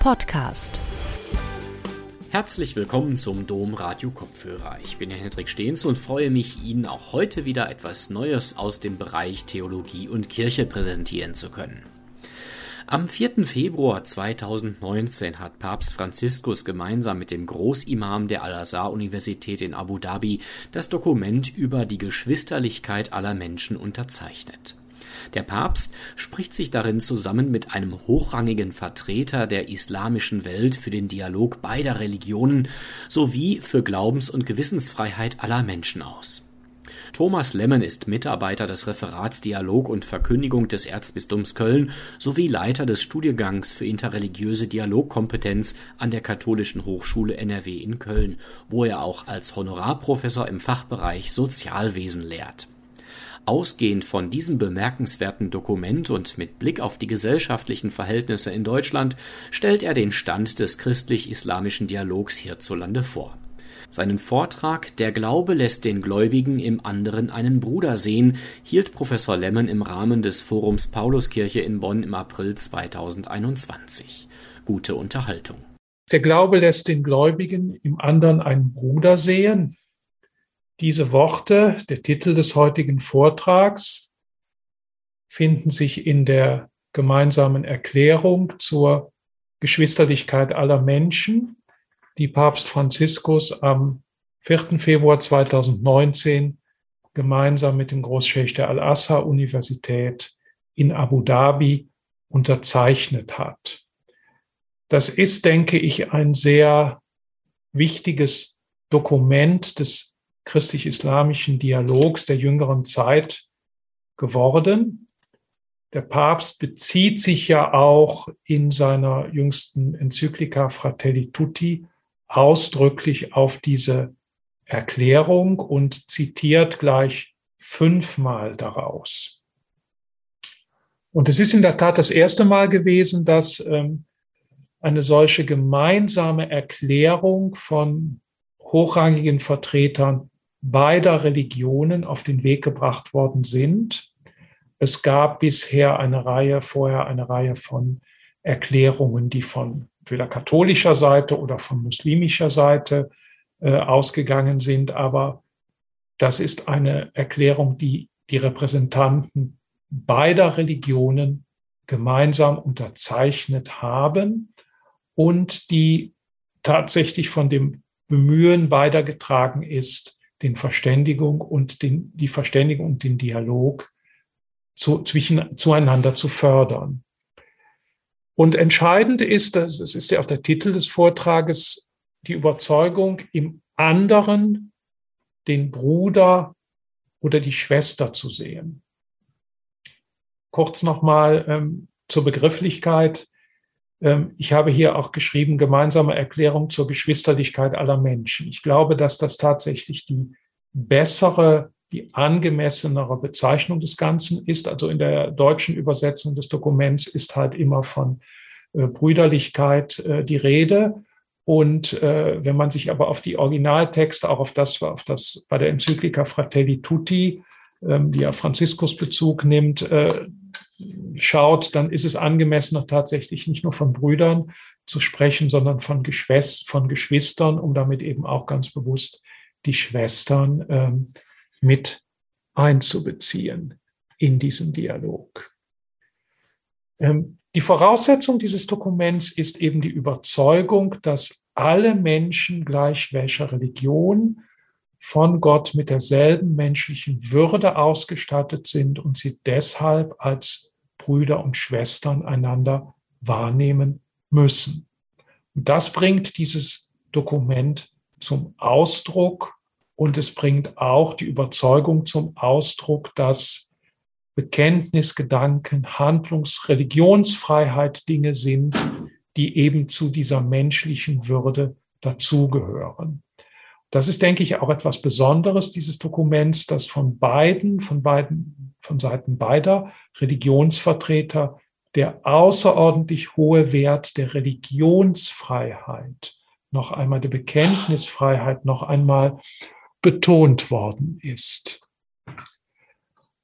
Podcast. Herzlich willkommen zum Dom Radio Kopfhörer. Ich bin Hendrik Stehns und freue mich, Ihnen auch heute wieder etwas Neues aus dem Bereich Theologie und Kirche präsentieren zu können. Am 4. Februar 2019 hat Papst Franziskus gemeinsam mit dem Großimam der Al-Azhar-Universität in Abu Dhabi das Dokument über die Geschwisterlichkeit aller Menschen unterzeichnet. Der Papst spricht sich darin zusammen mit einem hochrangigen Vertreter der islamischen Welt für den Dialog beider Religionen sowie für Glaubens- und Gewissensfreiheit aller Menschen aus. Thomas Lemmen ist Mitarbeiter des Referats Dialog und Verkündigung des Erzbistums Köln sowie Leiter des Studiengangs für interreligiöse Dialogkompetenz an der Katholischen Hochschule NRW in Köln, wo er auch als Honorarprofessor im Fachbereich Sozialwesen lehrt. Ausgehend von diesem bemerkenswerten Dokument und mit Blick auf die gesellschaftlichen Verhältnisse in Deutschland stellt er den Stand des christlich-islamischen Dialogs hierzulande vor. Seinen Vortrag Der Glaube lässt den Gläubigen im anderen einen Bruder sehen hielt Professor Lemmen im Rahmen des Forums Pauluskirche in Bonn im April 2021. Gute Unterhaltung. Der Glaube lässt den Gläubigen im anderen einen Bruder sehen. Diese Worte, der Titel des heutigen Vortrags, finden sich in der gemeinsamen Erklärung zur Geschwisterlichkeit aller Menschen, die Papst Franziskus am 4. Februar 2019 gemeinsam mit dem Großscheich der Al-Azhar-Universität in Abu Dhabi unterzeichnet hat. Das ist, denke ich, ein sehr wichtiges Dokument des christlich-islamischen Dialogs der jüngeren Zeit geworden. Der Papst bezieht sich ja auch in seiner jüngsten Enzyklika Fratelli Tutti ausdrücklich auf diese Erklärung und zitiert gleich fünfmal daraus. Und es ist in der Tat das erste Mal gewesen, dass ähm, eine solche gemeinsame Erklärung von hochrangigen Vertretern beider Religionen auf den Weg gebracht worden sind. Es gab bisher eine Reihe, vorher eine Reihe von Erklärungen, die von entweder katholischer Seite oder von muslimischer Seite äh, ausgegangen sind. Aber das ist eine Erklärung, die die Repräsentanten beider Religionen gemeinsam unterzeichnet haben und die tatsächlich von dem Bemühen weitergetragen ist, den Verständigung und den, die Verständigung und den Dialog zu, zwischen, zueinander zu fördern. Und entscheidend ist, das ist ja auch der Titel des Vortrages, die Überzeugung, im anderen den Bruder oder die Schwester zu sehen. Kurz nochmal ähm, zur Begrifflichkeit. Ähm, ich habe hier auch geschrieben, gemeinsame Erklärung zur Geschwisterlichkeit aller Menschen. Ich glaube, dass das tatsächlich die bessere, die angemessenere Bezeichnung des Ganzen ist. Also in der deutschen Übersetzung des Dokuments ist halt immer von äh, Brüderlichkeit äh, die Rede. Und äh, wenn man sich aber auf die Originaltexte, auch auf das, auf das bei der Enzyklika Fratelli Tutti, ähm, die ja Franziskus Bezug nimmt, äh, schaut, dann ist es angemessener tatsächlich nicht nur von Brüdern zu sprechen, sondern von, Geschwist von Geschwistern, um damit eben auch ganz bewusst die Schwestern ähm, mit einzubeziehen in diesen Dialog. Ähm, die Voraussetzung dieses Dokuments ist eben die Überzeugung, dass alle Menschen gleich welcher Religion von Gott mit derselben menschlichen Würde ausgestattet sind und sie deshalb als Brüder und Schwestern einander wahrnehmen müssen. Und das bringt dieses Dokument zum Ausdruck und es bringt auch die Überzeugung zum Ausdruck, dass Bekenntnisgedanken, Handlungs-, Religionsfreiheit Dinge sind, die eben zu dieser menschlichen Würde dazugehören. Das ist, denke ich, auch etwas Besonderes dieses Dokuments, das von beiden, von beiden, von Seiten beider Religionsvertreter der außerordentlich hohe Wert der Religionsfreiheit, noch einmal der Bekenntnisfreiheit, noch einmal betont worden ist.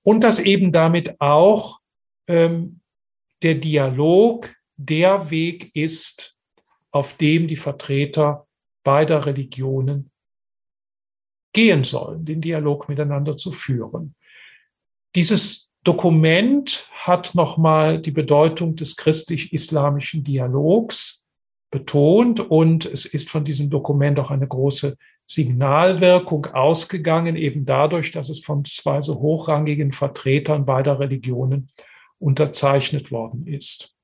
Und dass eben damit auch ähm, der Dialog der Weg ist, auf dem die Vertreter beider Religionen gehen sollen, den Dialog miteinander zu führen. Dieses Dokument hat nochmal die Bedeutung des christlich-islamischen Dialogs betont und es ist von diesem Dokument auch eine große Signalwirkung ausgegangen, eben dadurch, dass es von zwei so hochrangigen Vertretern beider Religionen unterzeichnet worden ist.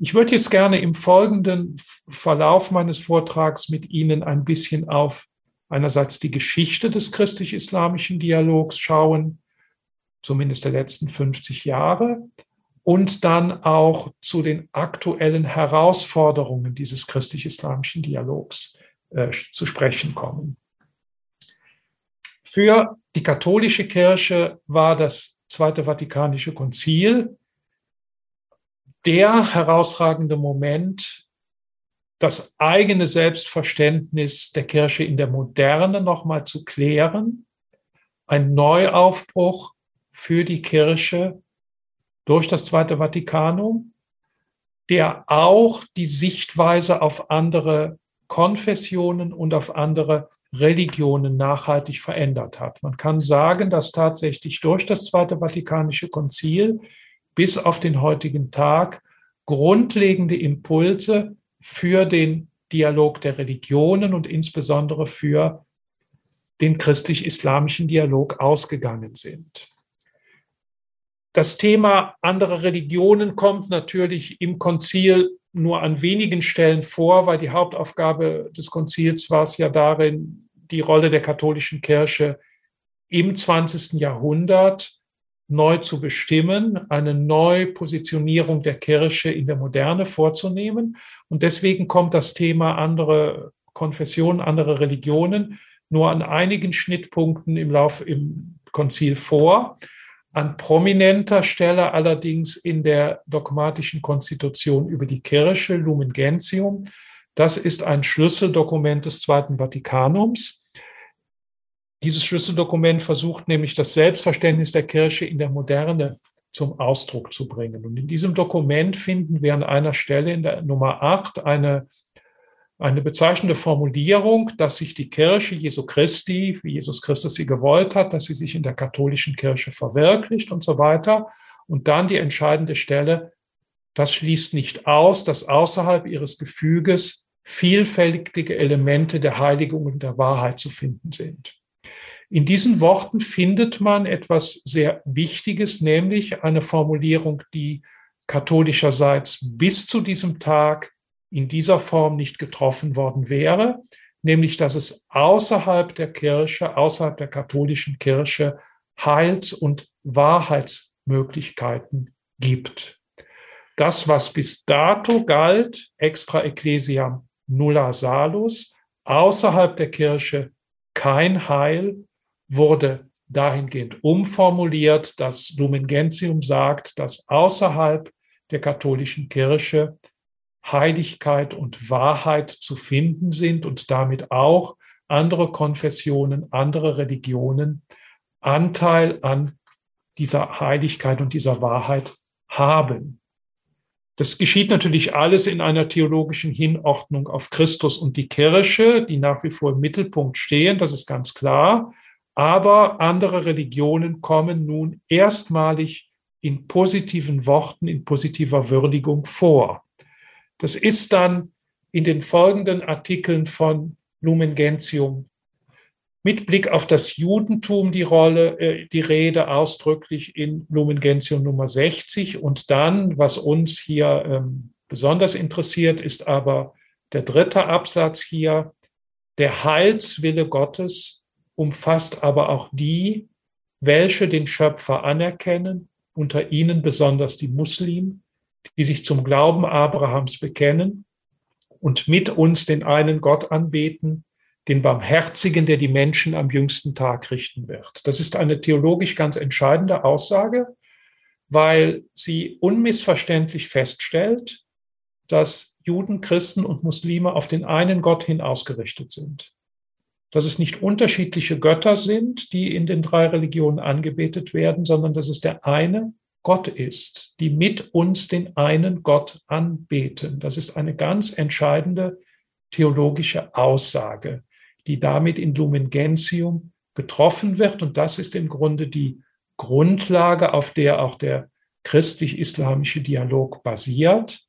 Ich würde jetzt gerne im folgenden Verlauf meines Vortrags mit Ihnen ein bisschen auf einerseits die Geschichte des christlich-islamischen Dialogs schauen, zumindest der letzten 50 Jahre, und dann auch zu den aktuellen Herausforderungen dieses christlich-islamischen Dialogs äh, zu sprechen kommen. Für die katholische Kirche war das Zweite Vatikanische Konzil der herausragende Moment, das eigene Selbstverständnis der Kirche in der Moderne nochmal zu klären, ein Neuaufbruch für die Kirche durch das Zweite Vatikanum, der auch die Sichtweise auf andere Konfessionen und auf andere Religionen nachhaltig verändert hat. Man kann sagen, dass tatsächlich durch das Zweite Vatikanische Konzil bis auf den heutigen Tag grundlegende Impulse für den Dialog der Religionen und insbesondere für den christlich-islamischen Dialog ausgegangen sind. Das Thema andere Religionen kommt natürlich im Konzil nur an wenigen Stellen vor, weil die Hauptaufgabe des Konzils war es ja darin, die Rolle der katholischen Kirche im 20. Jahrhundert neu zu bestimmen, eine Neupositionierung der Kirche in der Moderne vorzunehmen. Und deswegen kommt das Thema andere Konfessionen, andere Religionen nur an einigen Schnittpunkten im Lauf im Konzil vor. An prominenter Stelle allerdings in der dogmatischen Konstitution über die Kirche, Lumen Gentium. Das ist ein Schlüsseldokument des Zweiten Vatikanums. Dieses Schlüsseldokument versucht nämlich das Selbstverständnis der Kirche in der Moderne zum Ausdruck zu bringen. Und in diesem Dokument finden wir an einer Stelle in der Nummer 8 eine eine bezeichnende Formulierung, dass sich die Kirche Jesu Christi, wie Jesus Christus sie gewollt hat, dass sie sich in der katholischen Kirche verwirklicht und so weiter. Und dann die entscheidende Stelle, das schließt nicht aus, dass außerhalb ihres Gefüges vielfältige Elemente der Heiligung und der Wahrheit zu finden sind. In diesen Worten findet man etwas sehr Wichtiges, nämlich eine Formulierung, die katholischerseits bis zu diesem Tag in dieser Form nicht getroffen worden wäre, nämlich dass es außerhalb der Kirche, außerhalb der katholischen Kirche Heils- und Wahrheitsmöglichkeiten gibt. Das, was bis dato galt, extra ecclesia nulla salus, außerhalb der Kirche kein Heil, wurde dahingehend umformuliert, dass Lumen Gentium sagt, dass außerhalb der katholischen Kirche Heiligkeit und Wahrheit zu finden sind und damit auch andere Konfessionen, andere Religionen Anteil an dieser Heiligkeit und dieser Wahrheit haben. Das geschieht natürlich alles in einer theologischen Hinordnung auf Christus und die Kirche, die nach wie vor im Mittelpunkt stehen, das ist ganz klar. Aber andere Religionen kommen nun erstmalig in positiven Worten, in positiver Würdigung vor. Das ist dann in den folgenden Artikeln von Lumen Gentium mit Blick auf das Judentum die Rolle, äh, die Rede ausdrücklich in Lumen Gentium Nummer 60. Und dann, was uns hier ähm, besonders interessiert, ist aber der dritte Absatz hier. Der Heilswille Gottes umfasst aber auch die, welche den Schöpfer anerkennen, unter ihnen besonders die Muslimen, die sich zum Glauben Abrahams bekennen und mit uns den einen Gott anbeten, den Barmherzigen, der die Menschen am jüngsten Tag richten wird. Das ist eine theologisch ganz entscheidende Aussage, weil sie unmissverständlich feststellt, dass Juden, Christen und Muslime auf den einen Gott hin ausgerichtet sind. Dass es nicht unterschiedliche Götter sind, die in den drei Religionen angebetet werden, sondern dass es der eine Gott ist, die mit uns den einen Gott anbeten. Das ist eine ganz entscheidende theologische Aussage, die damit in Lumen Gentium getroffen wird. Und das ist im Grunde die Grundlage, auf der auch der christlich-islamische Dialog basiert.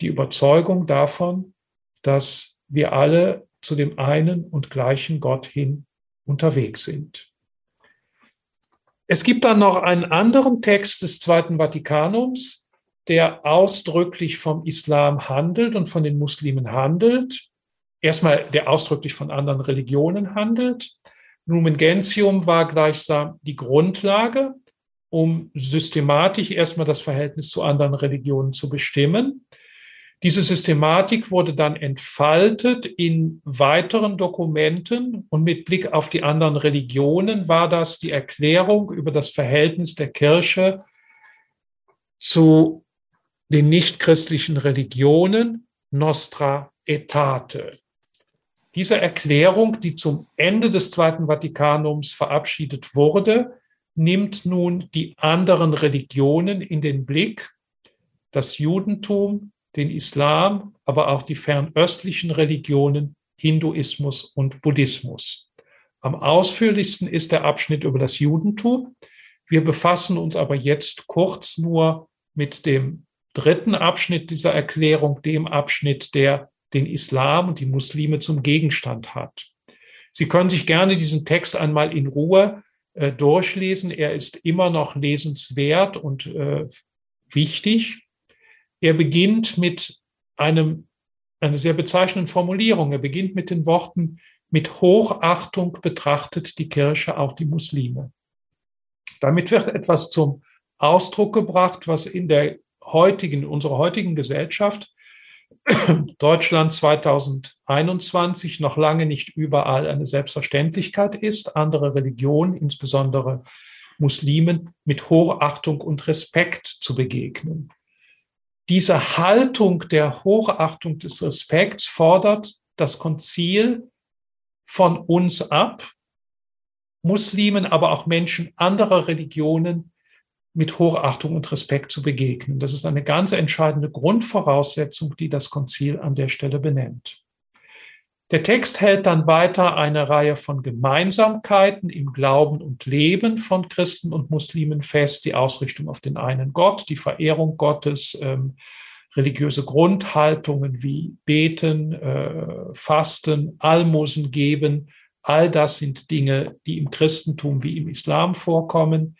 Die Überzeugung davon, dass wir alle zu dem einen und gleichen Gott hin unterwegs sind. Es gibt dann noch einen anderen Text des Zweiten Vatikanums, der ausdrücklich vom Islam handelt und von den Muslimen handelt. Erstmal, der ausdrücklich von anderen Religionen handelt. Lumen Gentium war gleichsam die Grundlage, um systematisch erstmal das Verhältnis zu anderen Religionen zu bestimmen. Diese Systematik wurde dann entfaltet in weiteren Dokumenten und mit Blick auf die anderen Religionen war das die Erklärung über das Verhältnis der Kirche zu den nichtchristlichen Religionen Nostra Aetate. Diese Erklärung, die zum Ende des Zweiten Vatikanums verabschiedet wurde, nimmt nun die anderen Religionen in den Blick, das Judentum, den Islam, aber auch die fernöstlichen Religionen, Hinduismus und Buddhismus. Am ausführlichsten ist der Abschnitt über das Judentum. Wir befassen uns aber jetzt kurz nur mit dem dritten Abschnitt dieser Erklärung, dem Abschnitt, der den Islam und die Muslime zum Gegenstand hat. Sie können sich gerne diesen Text einmal in Ruhe äh, durchlesen. Er ist immer noch lesenswert und äh, wichtig. Er beginnt mit einem, einer sehr bezeichnenden Formulierung. Er beginnt mit den Worten, mit Hochachtung betrachtet die Kirche auch die Muslime. Damit wird etwas zum Ausdruck gebracht, was in der heutigen, unserer heutigen Gesellschaft, Deutschland 2021, noch lange nicht überall eine Selbstverständlichkeit ist. Andere Religionen, insbesondere Muslimen, mit Hochachtung und Respekt zu begegnen diese Haltung der Hochachtung des Respekts fordert das Konzil von uns ab, Muslimen, aber auch Menschen anderer Religionen mit Hochachtung und Respekt zu begegnen. Das ist eine ganz entscheidende Grundvoraussetzung, die das Konzil an der Stelle benennt. Der Text hält dann weiter eine Reihe von Gemeinsamkeiten im Glauben und Leben von Christen und Muslimen fest, die Ausrichtung auf den einen Gott, die Verehrung Gottes, ähm, religiöse Grundhaltungen wie Beten, äh, Fasten, Almosen geben. All das sind Dinge, die im Christentum wie im Islam vorkommen.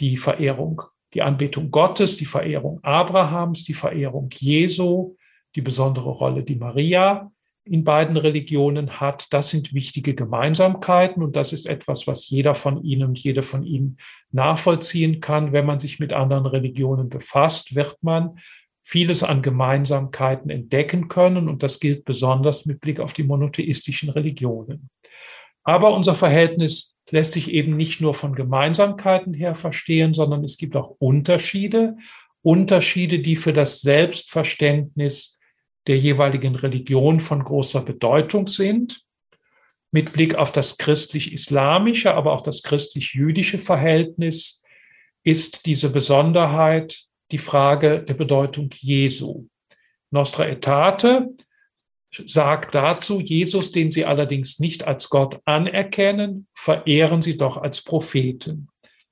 Die Verehrung, die Anbetung Gottes, die Verehrung Abrahams, die Verehrung Jesu, die besondere Rolle, die Maria in beiden Religionen hat. Das sind wichtige Gemeinsamkeiten und das ist etwas, was jeder von Ihnen und jede von Ihnen nachvollziehen kann. Wenn man sich mit anderen Religionen befasst, wird man vieles an Gemeinsamkeiten entdecken können und das gilt besonders mit Blick auf die monotheistischen Religionen. Aber unser Verhältnis lässt sich eben nicht nur von Gemeinsamkeiten her verstehen, sondern es gibt auch Unterschiede, Unterschiede, die für das Selbstverständnis der jeweiligen Religion von großer Bedeutung sind, mit Blick auf das christlich-islamische, aber auch das christlich-jüdische Verhältnis ist diese Besonderheit die Frage der Bedeutung Jesu. Nostra Aetate sagt dazu, Jesus, den sie allerdings nicht als Gott anerkennen, verehren sie doch als Propheten.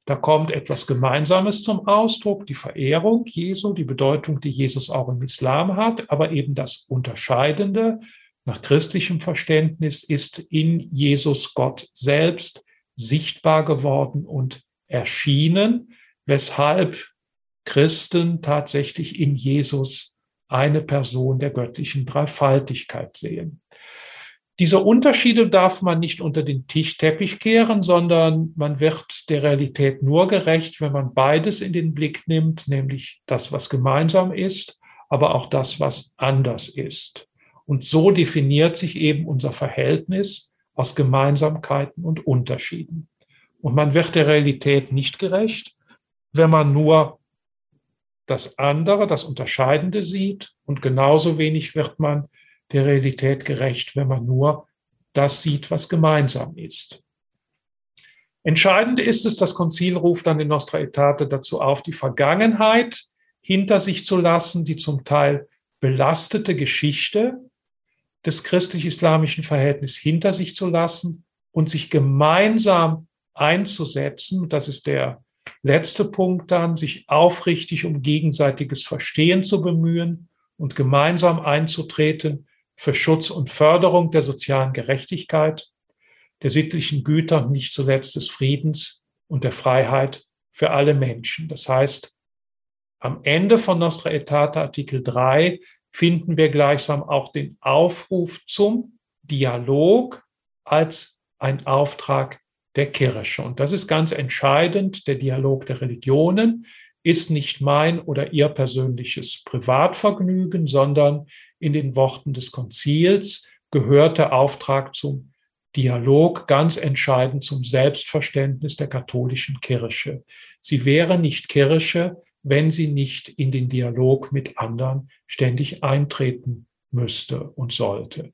Da kommt etwas Gemeinsames zum Ausdruck, die Verehrung Jesu, die Bedeutung, die Jesus auch im Islam hat, aber eben das Unterscheidende nach christlichem Verständnis ist in Jesus Gott selbst sichtbar geworden und erschienen, weshalb Christen tatsächlich in Jesus eine Person der göttlichen Dreifaltigkeit sehen. Diese Unterschiede darf man nicht unter den Tischteppich kehren, sondern man wird der Realität nur gerecht, wenn man beides in den Blick nimmt, nämlich das, was gemeinsam ist, aber auch das, was anders ist. Und so definiert sich eben unser Verhältnis aus Gemeinsamkeiten und Unterschieden. Und man wird der Realität nicht gerecht, wenn man nur das andere, das Unterscheidende sieht und genauso wenig wird man der Realität gerecht, wenn man nur das sieht, was gemeinsam ist. Entscheidend ist es, das Konzil ruft dann in Nostra Aetate dazu auf, die Vergangenheit hinter sich zu lassen, die zum Teil belastete Geschichte des christlich-islamischen Verhältnisses hinter sich zu lassen und sich gemeinsam einzusetzen. Das ist der letzte Punkt dann, sich aufrichtig um gegenseitiges Verstehen zu bemühen und gemeinsam einzutreten für Schutz und Förderung der sozialen Gerechtigkeit, der sittlichen Güter und nicht zuletzt des Friedens und der Freiheit für alle Menschen. Das heißt, am Ende von Nostra Aetate Artikel 3 finden wir gleichsam auch den Aufruf zum Dialog als ein Auftrag der Kirche. Und das ist ganz entscheidend. Der Dialog der Religionen ist nicht mein oder ihr persönliches Privatvergnügen, sondern in den Worten des Konzils gehört der Auftrag zum Dialog ganz entscheidend zum Selbstverständnis der katholischen Kirche. Sie wäre nicht Kirche, wenn sie nicht in den Dialog mit anderen ständig eintreten müsste und sollte.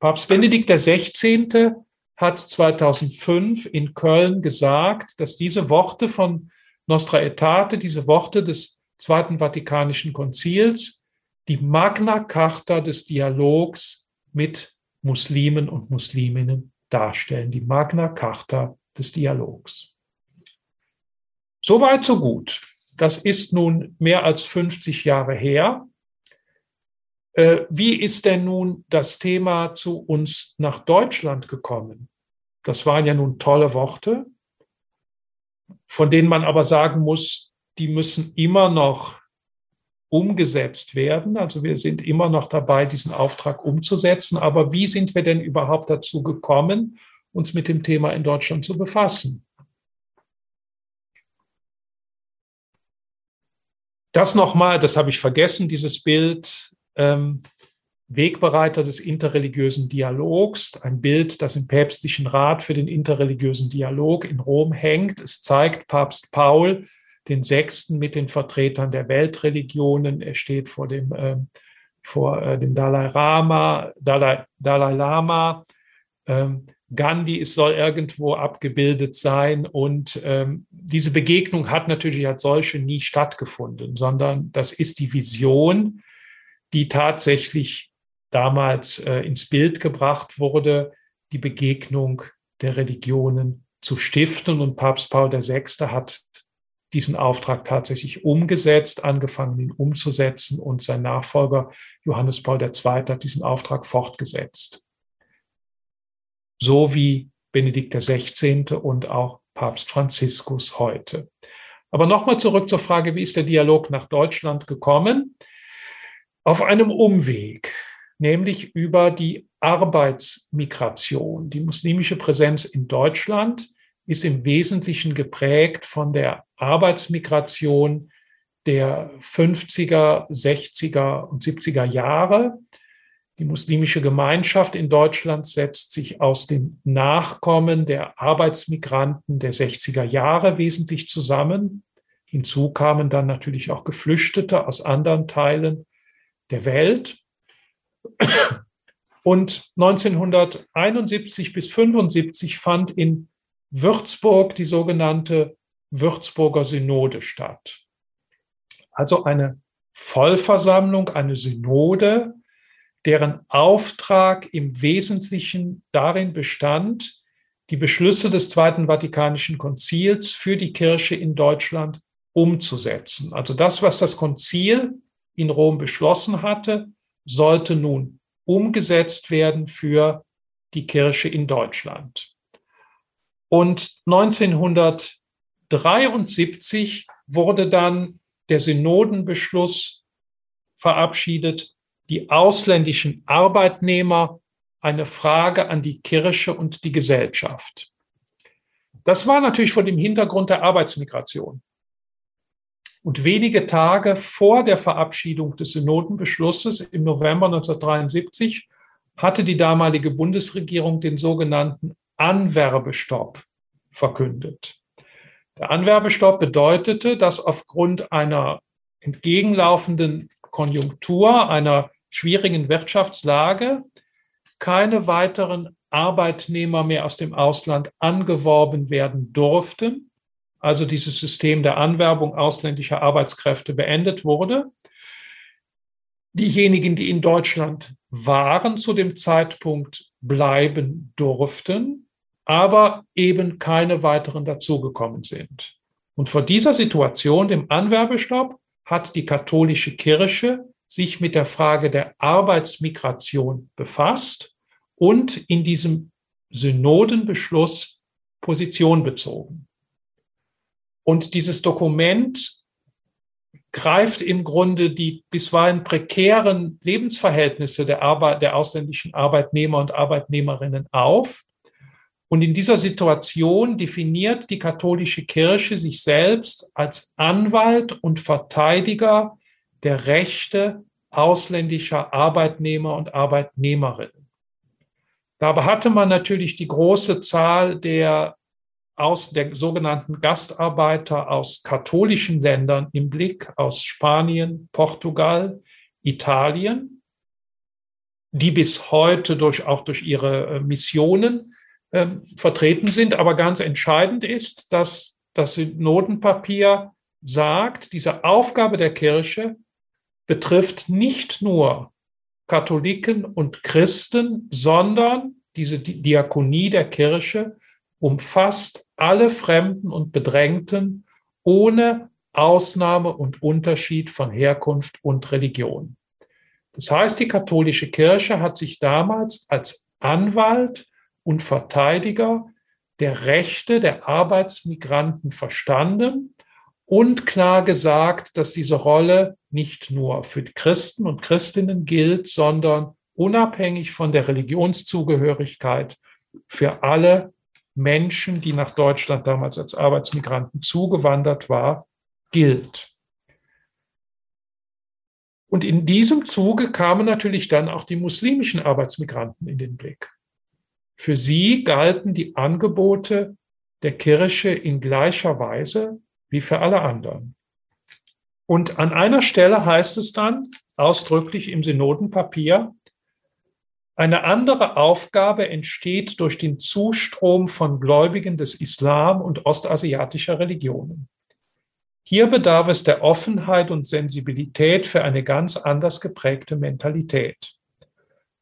Papst Benedikt XVI. hat 2005 in Köln gesagt, dass diese Worte von Nostra Aetate, diese Worte des Zweiten Vatikanischen Konzils, die Magna Carta des Dialogs mit Muslimen und Musliminnen darstellen, die Magna Carta des Dialogs. Soweit, so gut. Das ist nun mehr als 50 Jahre her. Äh, wie ist denn nun das Thema zu uns nach Deutschland gekommen? Das waren ja nun tolle Worte, von denen man aber sagen muss, die müssen immer noch umgesetzt werden. Also wir sind immer noch dabei, diesen Auftrag umzusetzen. Aber wie sind wir denn überhaupt dazu gekommen, uns mit dem Thema in Deutschland zu befassen? Das nochmal, das habe ich vergessen, dieses Bild, ähm, Wegbereiter des interreligiösen Dialogs, ein Bild, das im päpstlichen Rat für den interreligiösen Dialog in Rom hängt. Es zeigt Papst Paul den Sechsten mit den Vertretern der Weltreligionen. Er steht vor dem, äh, vor, äh, dem Dalai, Lama, Dalai, Dalai Lama. Ähm, Gandhi es soll irgendwo abgebildet sein. Und ähm, diese Begegnung hat natürlich als solche nie stattgefunden, sondern das ist die Vision, die tatsächlich damals äh, ins Bild gebracht wurde, die Begegnung der Religionen zu stiften. Und Papst Paul VI. hat diesen Auftrag tatsächlich umgesetzt, angefangen ihn umzusetzen und sein Nachfolger Johannes Paul II. hat diesen Auftrag fortgesetzt so wie Benedikt XVI. und auch Papst Franziskus heute. Aber nochmal zurück zur Frage, wie ist der Dialog nach Deutschland gekommen? Auf einem Umweg, nämlich über die Arbeitsmigration. Die muslimische Präsenz in Deutschland ist im Wesentlichen geprägt von der Arbeitsmigration der 50er, 60er und 70er Jahre. Die muslimische Gemeinschaft in Deutschland setzt sich aus den Nachkommen der Arbeitsmigranten der 60er Jahre wesentlich zusammen. Hinzu kamen dann natürlich auch Geflüchtete aus anderen Teilen der Welt. Und 1971 bis 1975 fand in Würzburg die sogenannte Würzburger Synode statt. Also eine Vollversammlung, eine Synode, deren Auftrag im Wesentlichen darin bestand, die Beschlüsse des Zweiten Vatikanischen Konzils für die Kirche in Deutschland umzusetzen. Also das, was das Konzil in Rom beschlossen hatte, sollte nun umgesetzt werden für die Kirche in Deutschland. Und 1973 wurde dann der Synodenbeschluss verabschiedet, die ausländischen Arbeitnehmer eine Frage an die Kirche und die Gesellschaft. Das war natürlich vor dem Hintergrund der Arbeitsmigration. Und wenige Tage vor der Verabschiedung des Synodenbeschlusses im November 1973 hatte die damalige Bundesregierung den sogenannten Anwerbestopp verkündet. Der Anwerbestopp bedeutete, dass aufgrund einer entgegenlaufenden Konjunktur, einer schwierigen Wirtschaftslage keine weiteren Arbeitnehmer mehr aus dem Ausland angeworben werden durften, also dieses System der Anwerbung ausländischer Arbeitskräfte beendet wurde. Diejenigen, die in Deutschland waren zu dem Zeitpunkt, bleiben durften, aber eben keine weiteren dazugekommen sind. Und vor dieser Situation, dem Anwerbestopp, hat die katholische Kirche sich mit der Frage der Arbeitsmigration befasst und in diesem Synodenbeschluss Position bezogen. Und dieses Dokument greift im Grunde die bisweilen prekären Lebensverhältnisse der, Arbeit, der ausländischen Arbeitnehmer und Arbeitnehmerinnen auf. Und in dieser Situation definiert die katholische Kirche sich selbst als Anwalt und Verteidiger der Rechte ausländischer Arbeitnehmer und Arbeitnehmerinnen. Dabei hatte man natürlich die große Zahl der aus der sogenannten Gastarbeiter aus katholischen Ländern im Blick, aus Spanien, Portugal, Italien, die bis heute durch, auch durch ihre äh, Missionen äh, vertreten sind. Aber ganz entscheidend ist, dass das Synodenpapier sagt, diese Aufgabe der Kirche betrifft nicht nur Katholiken und Christen, sondern diese Diakonie der Kirche umfasst alle Fremden und Bedrängten ohne Ausnahme und Unterschied von Herkunft und Religion. Das heißt, die katholische Kirche hat sich damals als Anwalt und Verteidiger der Rechte der Arbeitsmigranten verstanden und klar gesagt, dass diese Rolle nicht nur für Christen und Christinnen gilt, sondern unabhängig von der Religionszugehörigkeit für alle Menschen, die nach Deutschland damals als Arbeitsmigranten zugewandert war, gilt. Und in diesem Zuge kamen natürlich dann auch die muslimischen Arbeitsmigranten in den Blick. Für sie galten die Angebote der Kirche in gleicher Weise wie für alle anderen. Und an einer Stelle heißt es dann ausdrücklich im Synodenpapier, eine andere Aufgabe entsteht durch den Zustrom von Gläubigen des Islam und ostasiatischer Religionen. Hier bedarf es der Offenheit und Sensibilität für eine ganz anders geprägte Mentalität.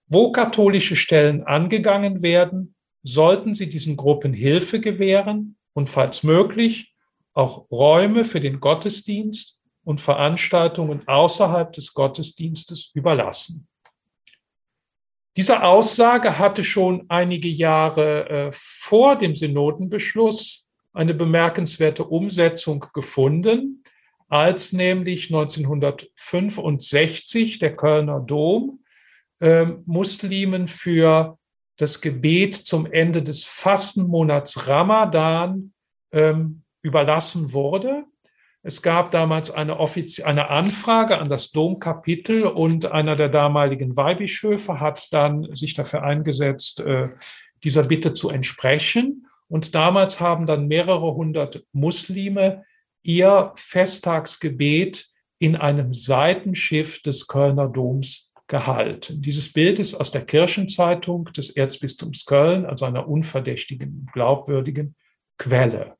Wo katholische Stellen angegangen werden, sollten sie diesen Gruppen Hilfe gewähren und falls möglich auch Räume für den Gottesdienst und Veranstaltungen außerhalb des Gottesdienstes überlassen. Diese Aussage hatte schon einige Jahre äh, vor dem Synodenbeschluss eine bemerkenswerte Umsetzung gefunden, als nämlich 1965 der Kölner Dom äh, Muslimen für das Gebet zum Ende des Fastenmonats Ramadan ähm, überlassen wurde. Es gab damals eine, eine Anfrage an das Domkapitel und einer der damaligen Weihbischöfe hat dann sich dafür eingesetzt, äh, dieser Bitte zu entsprechen. Und damals haben dann mehrere hundert Muslime ihr Festtagsgebet in einem Seitenschiff des Kölner Doms gehalten. Dieses Bild ist aus der Kirchenzeitung des Erzbistums Köln, also einer unverdächtigen, glaubwürdigen Quelle.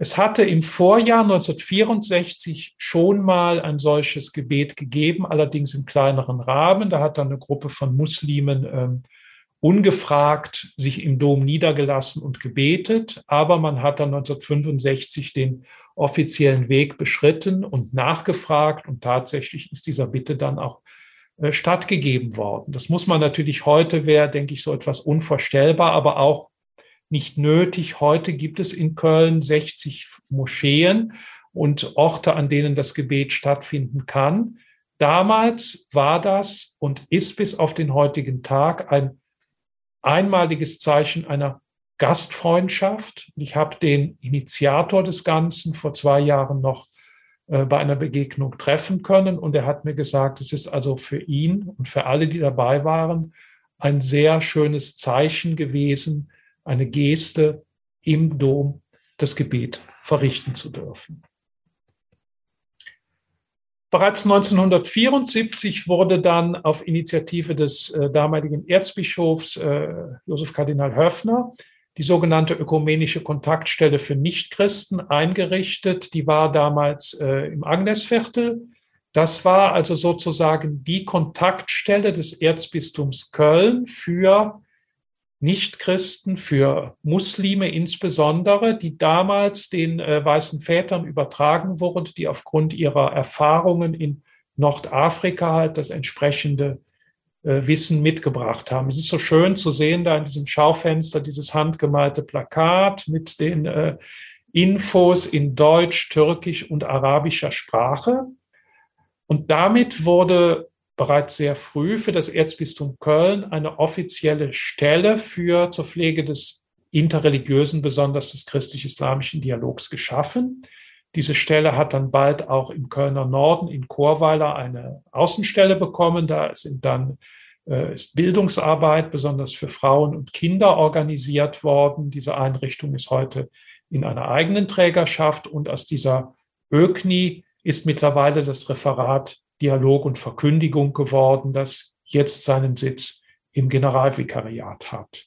Es hatte im Vorjahr 1964 schon mal ein solches Gebet gegeben, allerdings im kleineren Rahmen. Da hat dann eine Gruppe von Muslimen ähm, ungefragt sich im Dom niedergelassen und gebetet. Aber man hat dann 1965 den offiziellen Weg beschritten und nachgefragt. Und tatsächlich ist dieser Bitte dann auch stattgegeben worden. Das muss man natürlich heute, wäre, denke ich, so etwas unvorstellbar, aber auch nicht nötig. Heute gibt es in Köln 60 Moscheen und Orte, an denen das Gebet stattfinden kann. Damals war das und ist bis auf den heutigen Tag ein einmaliges Zeichen einer Gastfreundschaft. Ich habe den Initiator des Ganzen vor zwei Jahren noch äh, bei einer Begegnung treffen können und er hat mir gesagt, es ist also für ihn und für alle, die dabei waren, ein sehr schönes Zeichen gewesen, eine Geste im Dom das Gebet verrichten zu dürfen. Bereits 1974 wurde dann auf Initiative des äh, damaligen Erzbischofs äh, Josef Kardinal Höffner die sogenannte ökumenische Kontaktstelle für Nichtchristen eingerichtet. Die war damals äh, im Agnesviertel. Das war also sozusagen die Kontaktstelle des Erzbistums Köln für Nichtchristen, für Muslime insbesondere, die damals den äh, weißen Vätern übertragen wurden, die aufgrund ihrer Erfahrungen in Nordafrika halt das entsprechende Wissen mitgebracht haben. Es ist so schön zu sehen, da in diesem Schaufenster dieses handgemalte Plakat mit den äh, Infos in Deutsch, Türkisch und arabischer Sprache. Und damit wurde bereits sehr früh für das Erzbistum Köln eine offizielle Stelle für zur Pflege des interreligiösen, besonders des christlich-islamischen Dialogs geschaffen. Diese Stelle hat dann bald auch im Kölner Norden in Chorweiler eine Außenstelle bekommen. Da sind dann äh, ist Bildungsarbeit besonders für Frauen und Kinder organisiert worden. Diese Einrichtung ist heute in einer eigenen Trägerschaft und aus dieser ÖKNI ist mittlerweile das Referat Dialog und Verkündigung geworden, das jetzt seinen Sitz im Generalvikariat hat.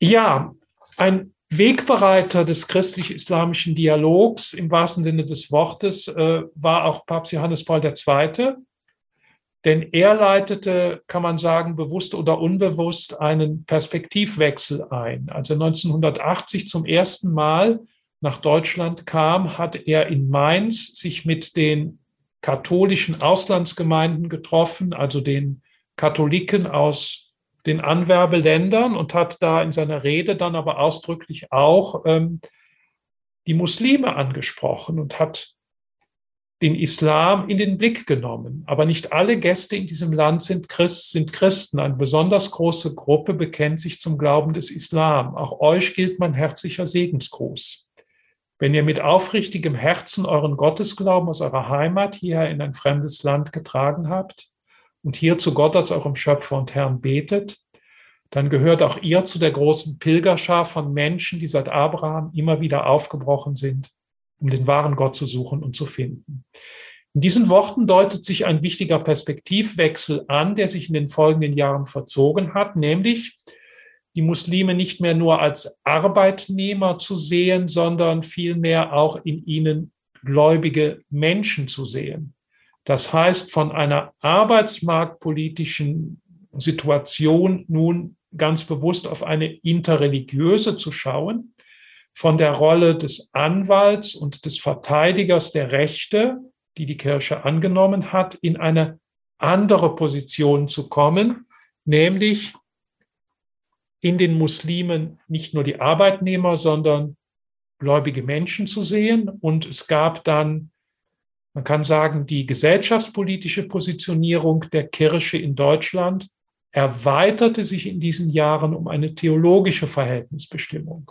Ja, ein Wegbereiter des christlich-islamischen Dialogs im wahrsten Sinne des Wortes äh, war auch Papst Johannes Paul II., denn er leitete, kann man sagen, bewusst oder unbewusst einen Perspektivwechsel ein. Als er 1980 zum ersten Mal nach Deutschland kam, hat er in Mainz sich mit den katholischen Auslandsgemeinden getroffen, also den Katholiken aus den Anwerbeländern und hat da in seiner Rede dann aber ausdrücklich auch ähm, die Muslime angesprochen und hat den Islam in den Blick genommen. Aber nicht alle Gäste in diesem Land sind, Christ, sind Christen. Eine besonders große Gruppe bekennt sich zum Glauben des Islam. Auch euch gilt mein herzlicher Segensgruß. Wenn ihr mit aufrichtigem Herzen euren Gottesglauben aus eurer Heimat hierher in ein fremdes Land getragen habt und hier zu Gott als eurem Schöpfer und Herrn betet, dann gehört auch ihr zu der großen Pilgerschar von Menschen, die seit Abraham immer wieder aufgebrochen sind, um den wahren Gott zu suchen und zu finden. In diesen Worten deutet sich ein wichtiger Perspektivwechsel an, der sich in den folgenden Jahren verzogen hat, nämlich die Muslime nicht mehr nur als Arbeitnehmer zu sehen, sondern vielmehr auch in ihnen gläubige Menschen zu sehen. Das heißt, von einer arbeitsmarktpolitischen Situation nun ganz bewusst auf eine interreligiöse zu schauen, von der Rolle des Anwalts und des Verteidigers der Rechte, die die Kirche angenommen hat, in eine andere Position zu kommen, nämlich in den Muslimen nicht nur die Arbeitnehmer, sondern gläubige Menschen zu sehen. Und es gab dann, man kann sagen, die gesellschaftspolitische Positionierung der Kirche in Deutschland erweiterte sich in diesen Jahren um eine theologische Verhältnisbestimmung.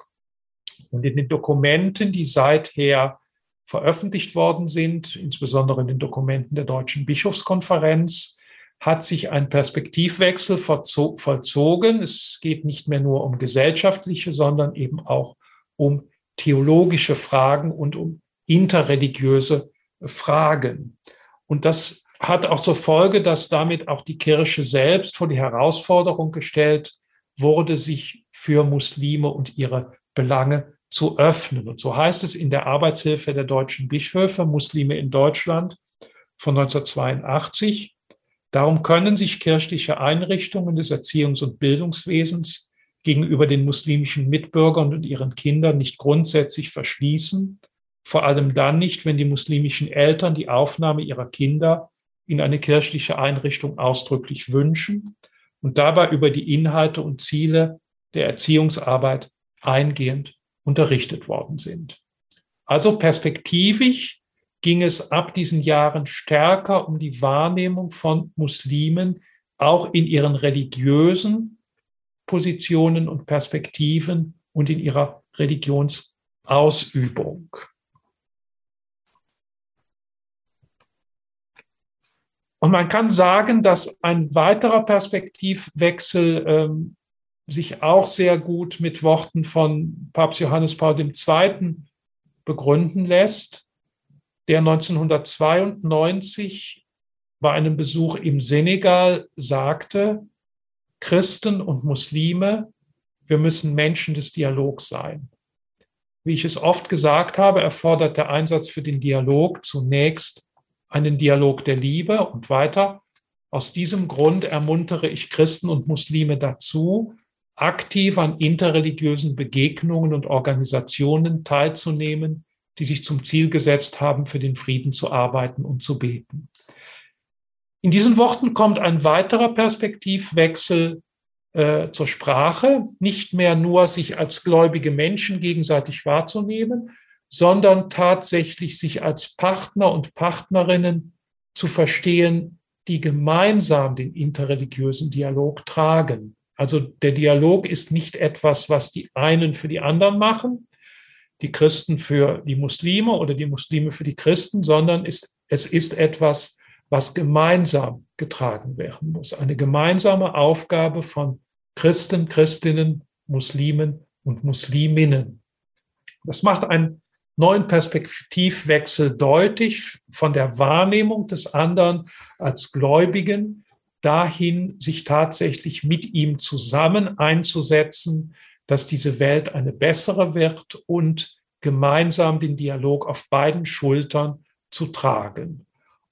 Und in den Dokumenten, die seither veröffentlicht worden sind, insbesondere in den Dokumenten der Deutschen Bischofskonferenz, hat sich ein Perspektivwechsel vollzogen. Es geht nicht mehr nur um gesellschaftliche, sondern eben auch um theologische Fragen und um interreligiöse Fragen. Und das hat auch zur Folge, dass damit auch die Kirche selbst vor die Herausforderung gestellt wurde, sich für Muslime und ihre Belange zu öffnen. Und so heißt es in der Arbeitshilfe der deutschen Bischöfe, Muslime in Deutschland von 1982, Darum können sich kirchliche Einrichtungen des Erziehungs- und Bildungswesens gegenüber den muslimischen Mitbürgern und ihren Kindern nicht grundsätzlich verschließen, vor allem dann nicht, wenn die muslimischen Eltern die Aufnahme ihrer Kinder in eine kirchliche Einrichtung ausdrücklich wünschen und dabei über die Inhalte und Ziele der Erziehungsarbeit eingehend unterrichtet worden sind. Also perspektivisch ging es ab diesen Jahren stärker um die Wahrnehmung von Muslimen auch in ihren religiösen Positionen und Perspektiven und in ihrer Religionsausübung. Und man kann sagen, dass ein weiterer Perspektivwechsel ähm, sich auch sehr gut mit Worten von Papst Johannes Paul II. begründen lässt der 1992 bei einem Besuch im Senegal sagte, Christen und Muslime, wir müssen Menschen des Dialogs sein. Wie ich es oft gesagt habe, erfordert der Einsatz für den Dialog zunächst einen Dialog der Liebe und weiter. Aus diesem Grund ermuntere ich Christen und Muslime dazu, aktiv an interreligiösen Begegnungen und Organisationen teilzunehmen, die sich zum Ziel gesetzt haben, für den Frieden zu arbeiten und zu beten. In diesen Worten kommt ein weiterer Perspektivwechsel äh, zur Sprache, nicht mehr nur sich als gläubige Menschen gegenseitig wahrzunehmen, sondern tatsächlich sich als Partner und Partnerinnen zu verstehen, die gemeinsam den interreligiösen Dialog tragen. Also der Dialog ist nicht etwas, was die einen für die anderen machen, die Christen für die Muslime oder die Muslime für die Christen, sondern ist, es ist etwas, was gemeinsam getragen werden muss. Eine gemeinsame Aufgabe von Christen, Christinnen, Muslimen und Musliminnen. Das macht einen neuen Perspektivwechsel deutlich von der Wahrnehmung des anderen als Gläubigen dahin, sich tatsächlich mit ihm zusammen einzusetzen, dass diese Welt eine bessere wird und gemeinsam den Dialog auf beiden Schultern zu tragen.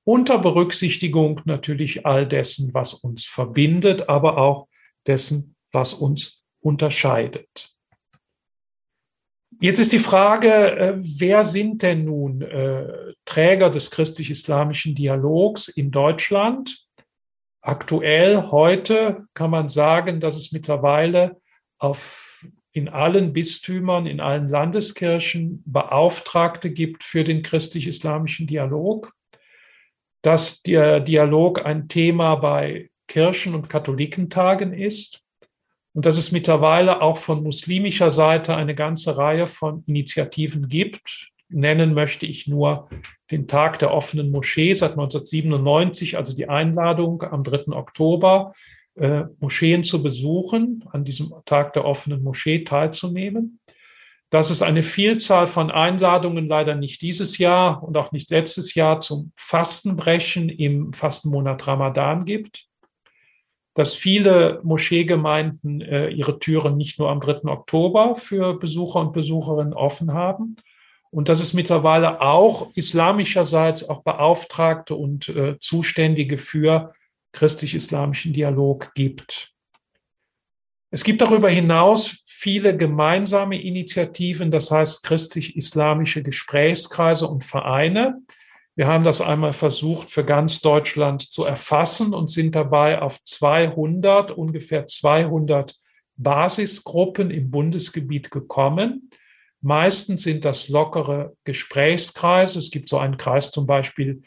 Unter Berücksichtigung natürlich all dessen, was uns verbindet, aber auch dessen, was uns unterscheidet. Jetzt ist die Frage, äh, wer sind denn nun äh, Träger des christlich-islamischen Dialogs in Deutschland? Aktuell, heute kann man sagen, dass es mittlerweile auf, in allen Bistümern, in allen Landeskirchen Beauftragte gibt für den christlich-islamischen Dialog, dass der Dialog ein Thema bei Kirchen- und Katholikentagen ist und dass es mittlerweile auch von muslimischer Seite eine ganze Reihe von Initiativen gibt. Nennen möchte ich nur den Tag der offenen Moschee seit 1997, also die Einladung am 3. Oktober, äh, Moscheen zu besuchen, an diesem Tag der offenen Moschee teilzunehmen. Dass es eine Vielzahl von Einladungen leider nicht dieses Jahr und auch nicht letztes Jahr zum Fastenbrechen im Fastenmonat Ramadan gibt dass viele Moscheegemeinden äh, ihre Türen nicht nur am 3. Oktober für Besucher und Besucherinnen offen haben und dass es mittlerweile auch islamischerseits auch Beauftragte und äh, Zuständige für christlich-islamischen Dialog gibt. Es gibt darüber hinaus viele gemeinsame Initiativen, das heißt christlich-islamische Gesprächskreise und Vereine, wir haben das einmal versucht, für ganz Deutschland zu erfassen und sind dabei auf 200, ungefähr 200 Basisgruppen im Bundesgebiet gekommen. Meistens sind das lockere Gesprächskreise. Es gibt so einen Kreis zum Beispiel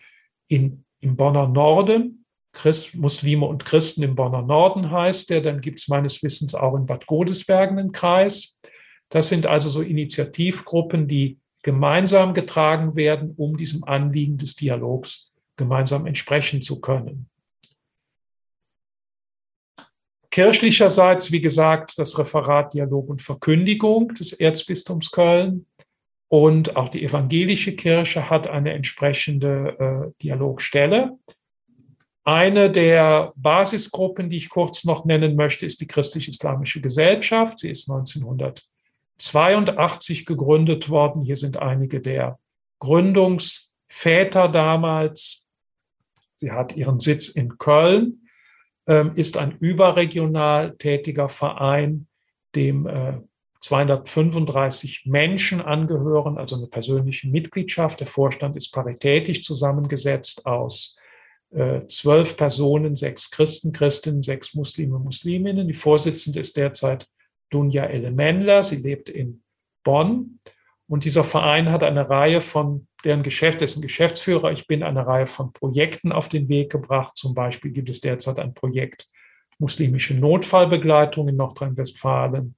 in, im Bonner Norden. Christ, Muslime und Christen im Bonner Norden heißt der. Dann gibt es meines Wissens auch in Bad Godesbergen einen Kreis. Das sind also so Initiativgruppen, die gemeinsam getragen werden, um diesem Anliegen des Dialogs gemeinsam entsprechen zu können. Kirchlicherseits, wie gesagt, das Referat Dialog und Verkündigung des Erzbistums Köln und auch die evangelische Kirche hat eine entsprechende äh, Dialogstelle. Eine der Basisgruppen, die ich kurz noch nennen möchte, ist die Christlich-Islamische Gesellschaft. Sie ist 1900 82 gegründet worden. Hier sind einige der Gründungsväter damals. Sie hat ihren Sitz in Köln, ähm, ist ein überregional tätiger Verein, dem 235 äh, Menschen angehören, also eine persönliche Mitgliedschaft. Der Vorstand ist paritätisch zusammengesetzt aus äh, zwölf Personen, sechs Christen, Christinnen, sechs Muslime, Musliminnen. Die Vorsitzende ist derzeit Dunja Elemendler. Sie lebt in Bonn. Und dieser Verein hat eine Reihe von, deren Geschäft, dessen Geschäftsführer ich bin, eine Reihe von Projekten auf den Weg gebracht. Zum Beispiel gibt es derzeit ein Projekt muslimische Notfallbegleitung in Nordrhein-Westfalen.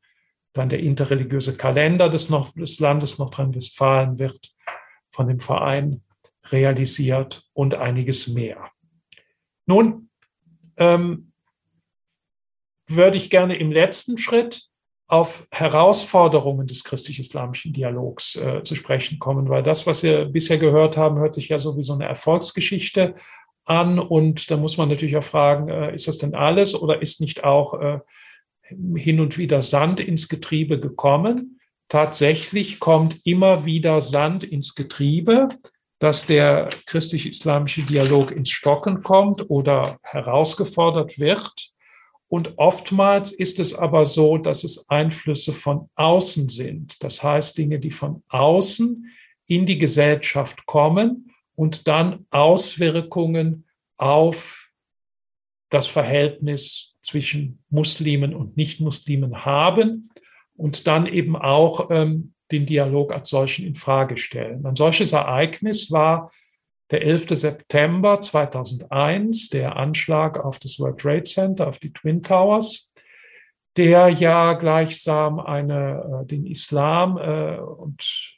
Dann der interreligiöse Kalender des, Nord des Landes Nordrhein-Westfalen wird von dem Verein realisiert und einiges mehr. Nun ähm, würde ich gerne im letzten Schritt auf Herausforderungen des christlich-islamischen Dialogs äh, zu sprechen kommen, weil das, was wir bisher gehört haben, hört sich ja so wie so eine Erfolgsgeschichte an. Und da muss man natürlich auch fragen, äh, ist das denn alles oder ist nicht auch äh, hin und wieder Sand ins Getriebe gekommen? Tatsächlich kommt immer wieder Sand ins Getriebe, dass der christlich-islamische Dialog ins Stocken kommt oder herausgefordert wird. Und oftmals ist es aber so, dass es Einflüsse von außen sind. Das heißt, Dinge, die von außen in die Gesellschaft kommen und dann Auswirkungen auf das Verhältnis zwischen Muslimen und Nichtmuslimen haben und dann eben auch ähm, den Dialog als solchen in Frage stellen. Ein solches Ereignis war der 11. September 2001, der Anschlag auf das World Trade Center, auf die Twin Towers, der ja gleichsam eine, äh, den Islam äh, und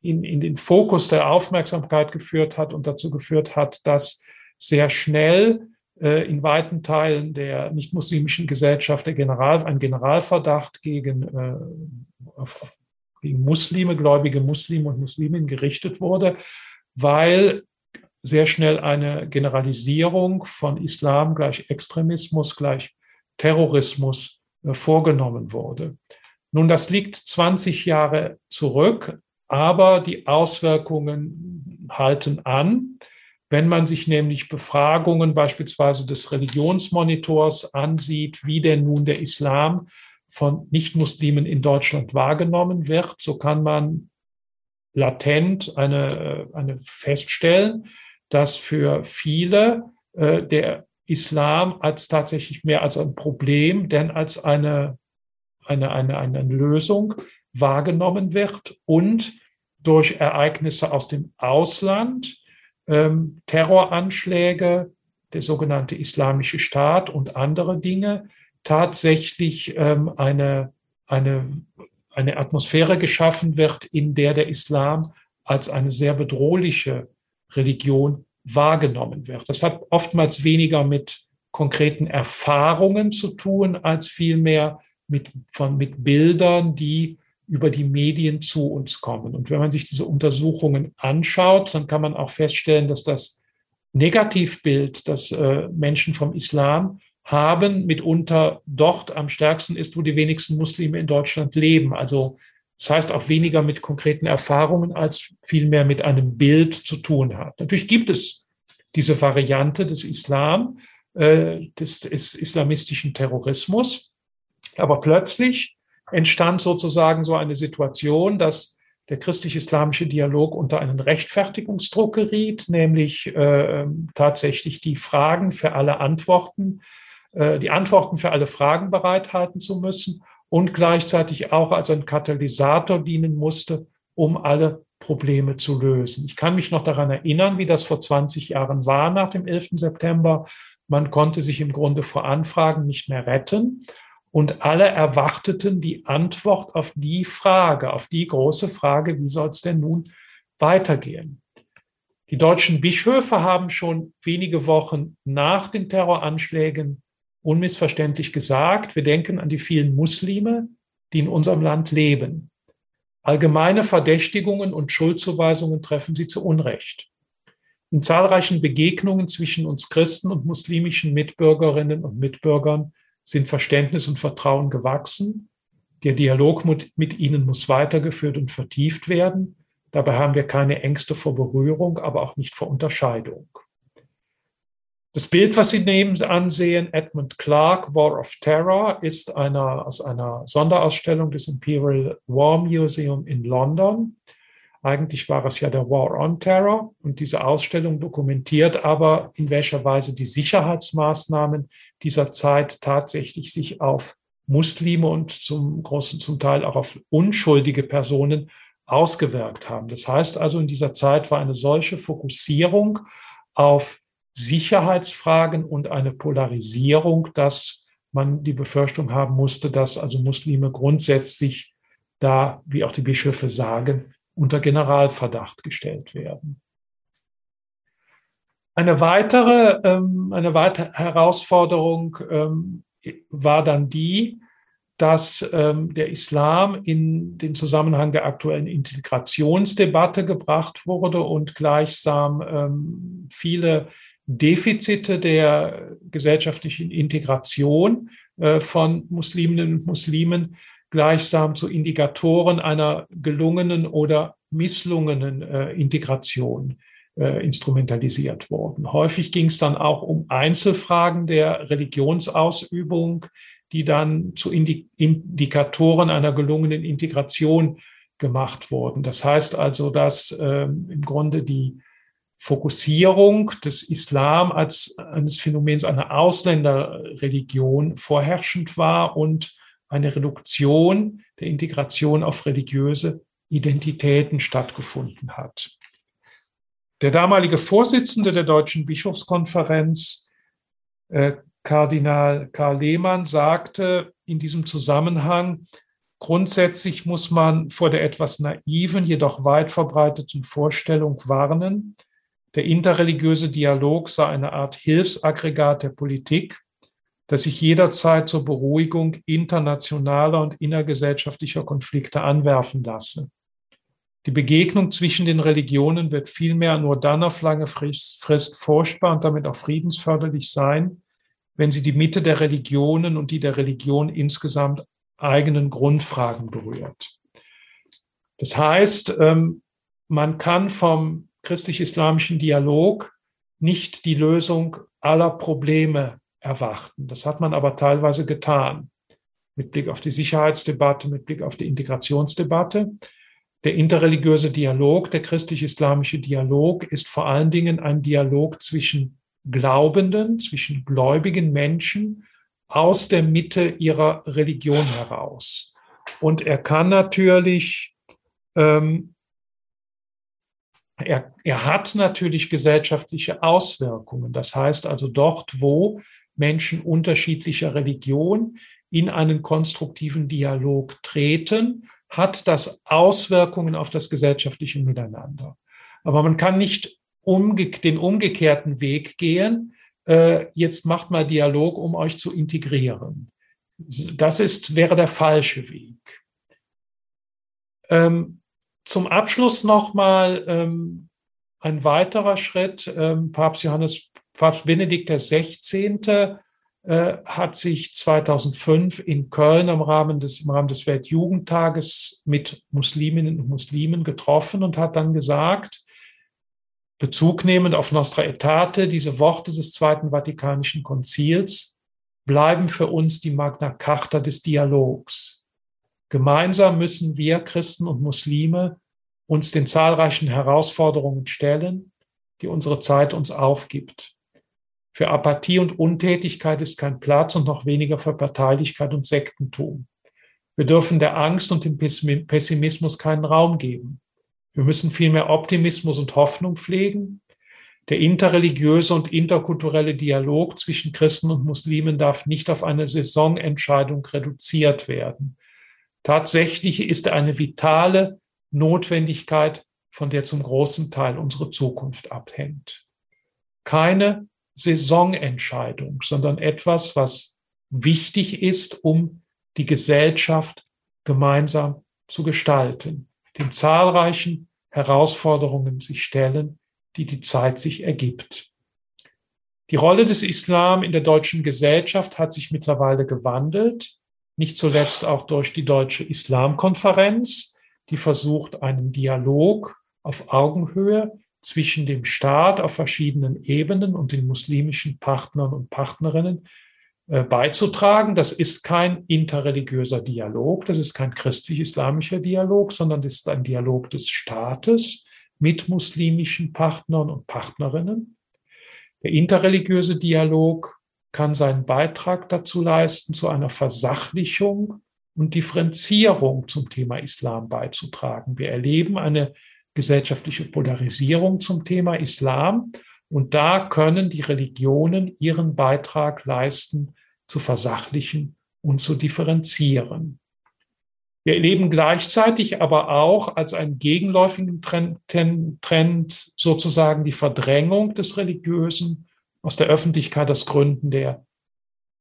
in, in den Fokus der Aufmerksamkeit geführt hat und dazu geführt hat, dass sehr schnell äh, in weiten Teilen der nicht-muslimischen Gesellschaft der General, ein Generalverdacht gegen, äh, auf, auf, gegen Muslime, gläubige Muslime und Musliminnen gerichtet wurde, weil sehr schnell eine Generalisierung von Islam gleich Extremismus gleich Terrorismus äh, vorgenommen wurde. Nun, das liegt 20 Jahre zurück, aber die Auswirkungen halten an. Wenn man sich nämlich Befragungen beispielsweise des Religionsmonitors ansieht, wie denn nun der Islam von Nichtmuslimen in Deutschland wahrgenommen wird, so kann man latent eine, eine feststellen, dass für viele äh, der Islam als tatsächlich mehr als ein Problem, denn als eine, eine, eine, eine Lösung wahrgenommen wird und durch Ereignisse aus dem Ausland, ähm, Terroranschläge, der sogenannte Islamische Staat und andere Dinge tatsächlich ähm, eine, eine, eine Atmosphäre geschaffen wird, in der der Islam als eine sehr bedrohliche Religion wahrgenommen wird. Das hat oftmals weniger mit konkreten Erfahrungen zu tun, als vielmehr mit, von, mit Bildern, die über die Medien zu uns kommen. Und wenn man sich diese Untersuchungen anschaut, dann kann man auch feststellen, dass das Negativbild, das äh, Menschen vom Islam haben, mitunter dort am stärksten ist, wo die wenigsten Muslime in Deutschland leben. Also das heißt auch weniger mit konkreten Erfahrungen als vielmehr mit einem Bild zu tun hat. Natürlich gibt es diese Variante des Islam, äh, des, des islamistischen Terrorismus. Aber plötzlich entstand sozusagen so eine Situation, dass der christlich-islamische Dialog unter einen Rechtfertigungsdruck geriet, nämlich äh, tatsächlich die Fragen für alle Antworten, die Antworten für alle Fragen bereithalten zu müssen und gleichzeitig auch als ein Katalysator dienen musste, um alle Probleme zu lösen. Ich kann mich noch daran erinnern, wie das vor 20 Jahren war nach dem 11. September. Man konnte sich im Grunde vor Anfragen nicht mehr retten. Und alle erwarteten die Antwort auf die Frage, auf die große Frage, wie soll es denn nun weitergehen? Die deutschen Bischöfe haben schon wenige Wochen nach den Terroranschlägen unmissverständlich gesagt, wir denken an die vielen Muslime, die in unserem Land leben. Allgemeine Verdächtigungen und Schuldzuweisungen treffen sie zu Unrecht. In zahlreichen Begegnungen zwischen uns Christen und muslimischen Mitbürgerinnen und Mitbürgern sind Verständnis und Vertrauen gewachsen. Der Dialog mit, mit ihnen muss weitergeführt und vertieft werden. Dabei haben wir keine Ängste vor Berührung, aber auch nicht vor Unterscheidung. Das Bild, was Sie neben ansehen, Edmund Clark, War of Terror, ist einer, aus einer Sonderausstellung des Imperial War Museum in London. Eigentlich war es ja der War on Terror und diese Ausstellung dokumentiert aber, in welcher Weise die Sicherheitsmaßnahmen dieser Zeit tatsächlich sich auf Muslime und zum großen, zum Teil auch auf unschuldige Personen ausgewirkt haben. Das heißt also, in dieser Zeit war eine solche Fokussierung auf Sicherheitsfragen und eine Polarisierung, dass man die Befürchtung haben musste, dass also Muslime grundsätzlich da, wie auch die Bischöfe sagen, unter Generalverdacht gestellt werden. Eine weitere, ähm, eine weitere Herausforderung ähm, war dann die, dass ähm, der Islam in den Zusammenhang der aktuellen Integrationsdebatte gebracht wurde und gleichsam viele Defizite der gesellschaftlichen Integration äh, von Musliminnen und Muslimen gleichsam zu Indikatoren einer gelungenen oder misslungenen äh, Integration äh, instrumentalisiert wurden. Häufig ging es dann auch um Einzelfragen der Religionsausübung, die dann zu Indikatoren einer gelungenen Integration gemacht wurden. Das heißt also, dass ähm, im Grunde die Fokussierung des Islam als eines Phänomens einer Ausländerreligion vorherrschend war und eine Reduktion der Integration auf religiöse Identitäten stattgefunden hat. Der damalige Vorsitzende der Deutschen Bischofskonferenz, äh, Kardinal Karl Lehmann, sagte in diesem Zusammenhang, grundsätzlich muss man vor der etwas naiven, jedoch weit verbreiteten Vorstellung warnen, der interreligiöse Dialog sei eine Art Hilfsaggregat der Politik, das sich jederzeit zur Beruhigung internationaler und innergesellschaftlicher Konflikte anwerfen lasse. Die Begegnung zwischen den Religionen wird vielmehr nur dann auf lange Frist furchtbar und damit auch friedensförderlich sein, wenn sie die Mitte der Religionen und die der Religion insgesamt eigenen Grundfragen berührt. Das heißt, ähm, man kann vom christlich-islamischen Dialog nicht die Lösung aller Probleme erwarten. Das hat man aber teilweise getan. Mit Blick auf die Sicherheitsdebatte, mit Blick auf die Integrationsdebatte. Der interreligiöse Dialog, der christlich-islamische Dialog ist vor allen Dingen ein Dialog zwischen Glaubenden, zwischen gläubigen Menschen aus der Mitte ihrer Religion heraus. Und er kann natürlich ähm, er, er hat natürlich gesellschaftliche Auswirkungen. Das heißt also dort, wo Menschen unterschiedlicher Religion in einen konstruktiven Dialog treten, hat das Auswirkungen auf das gesellschaftliche Miteinander. Aber man kann nicht umge den umgekehrten Weg gehen. Äh, jetzt macht mal Dialog, um euch zu integrieren. Das ist, wäre der falsche Weg. Ähm, zum Abschluss nochmal ähm, ein weiterer Schritt. Ähm, Papst Johannes, Papst Benedikt XVI. Äh, hat sich 2005 in Köln im Rahmen des, im Rahmen des Weltjugendtages mit Musliminnen und Muslimen getroffen und hat dann gesagt, Bezug nehmend auf Nostra Aetate, diese Worte des Zweiten Vatikanischen Konzils bleiben für uns die Magna Carta des Dialogs. Gemeinsam müssen wir Christen und Muslime uns den zahlreichen Herausforderungen stellen, die unsere Zeit uns aufgibt. Für Apathie und Untätigkeit ist kein Platz und noch weniger für Parteilichkeit und Sektentum. Wir dürfen der Angst und dem Pessimismus keinen Raum geben. Wir müssen vielmehr Optimismus und Hoffnung pflegen. Der interreligiöse und interkulturelle Dialog zwischen Christen und Muslimen darf nicht auf eine Saisonentscheidung reduziert werden. Tatsächlich ist eine vitale Notwendigkeit, von der zum großen Teil unsere Zukunft abhängt. Keine Saisonentscheidung, sondern etwas, was wichtig ist, um die Gesellschaft gemeinsam zu gestalten, den zahlreichen Herausforderungen sich stellen, die die Zeit sich ergibt. Die Rolle des Islam in der deutschen Gesellschaft hat sich mittlerweile gewandelt nicht zuletzt auch durch die Deutsche Islamkonferenz, die versucht, einen Dialog auf Augenhöhe zwischen dem Staat auf verschiedenen Ebenen und den muslimischen Partnern und Partnerinnen äh, beizutragen. Das ist kein interreligiöser Dialog, das ist kein christlich-islamischer Dialog, sondern das ist ein Dialog des Staates mit muslimischen Partnern und Partnerinnen. Der interreligiöse Dialog kann seinen Beitrag dazu leisten, zu einer Versachlichung und Differenzierung zum Thema Islam beizutragen. Wir erleben eine gesellschaftliche Polarisierung zum Thema Islam und da können die Religionen ihren Beitrag leisten, zu versachlichen und zu differenzieren. Wir erleben gleichzeitig aber auch als einen gegenläufigen Trend, sozusagen die Verdrängung des Religiösen aus der Öffentlichkeit aus Gründen der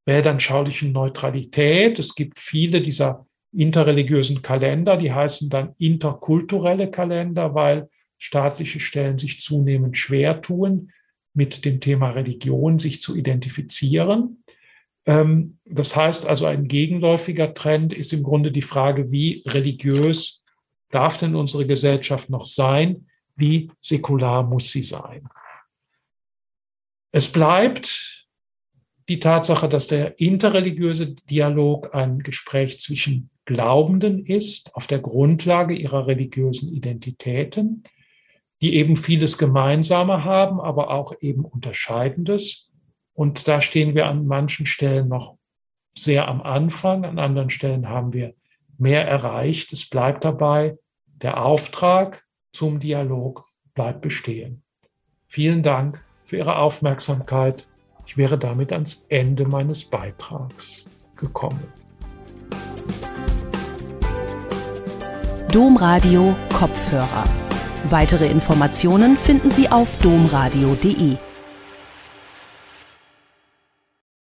weltanschaulichen Neutralität. Es gibt viele dieser interreligiösen Kalender, die heißen dann interkulturelle Kalender, weil staatliche Stellen sich zunehmend schwer tun, mit dem Thema Religion sich zu identifizieren. Ähm, das heißt also, ein gegenläufiger Trend ist im Grunde die Frage, wie religiös darf denn unsere Gesellschaft noch sein? Wie säkular muss sie sein? Es bleibt die Tatsache, dass der interreligiöse Dialog ein Gespräch zwischen Glaubenden ist, auf der Grundlage ihrer religiösen Identitäten, die eben vieles Gemeinsame haben, aber auch eben Unterscheidendes. Und da stehen wir an manchen Stellen noch sehr am Anfang, an anderen Stellen haben wir mehr erreicht. Es bleibt dabei, der Auftrag zum Dialog bleibt bestehen. Vielen Dank für Ihre Aufmerksamkeit. Ich wäre damit ans Ende meines Beitrags gekommen. Domradio Kopfhörer. Weitere Informationen finden Sie auf domradio.de.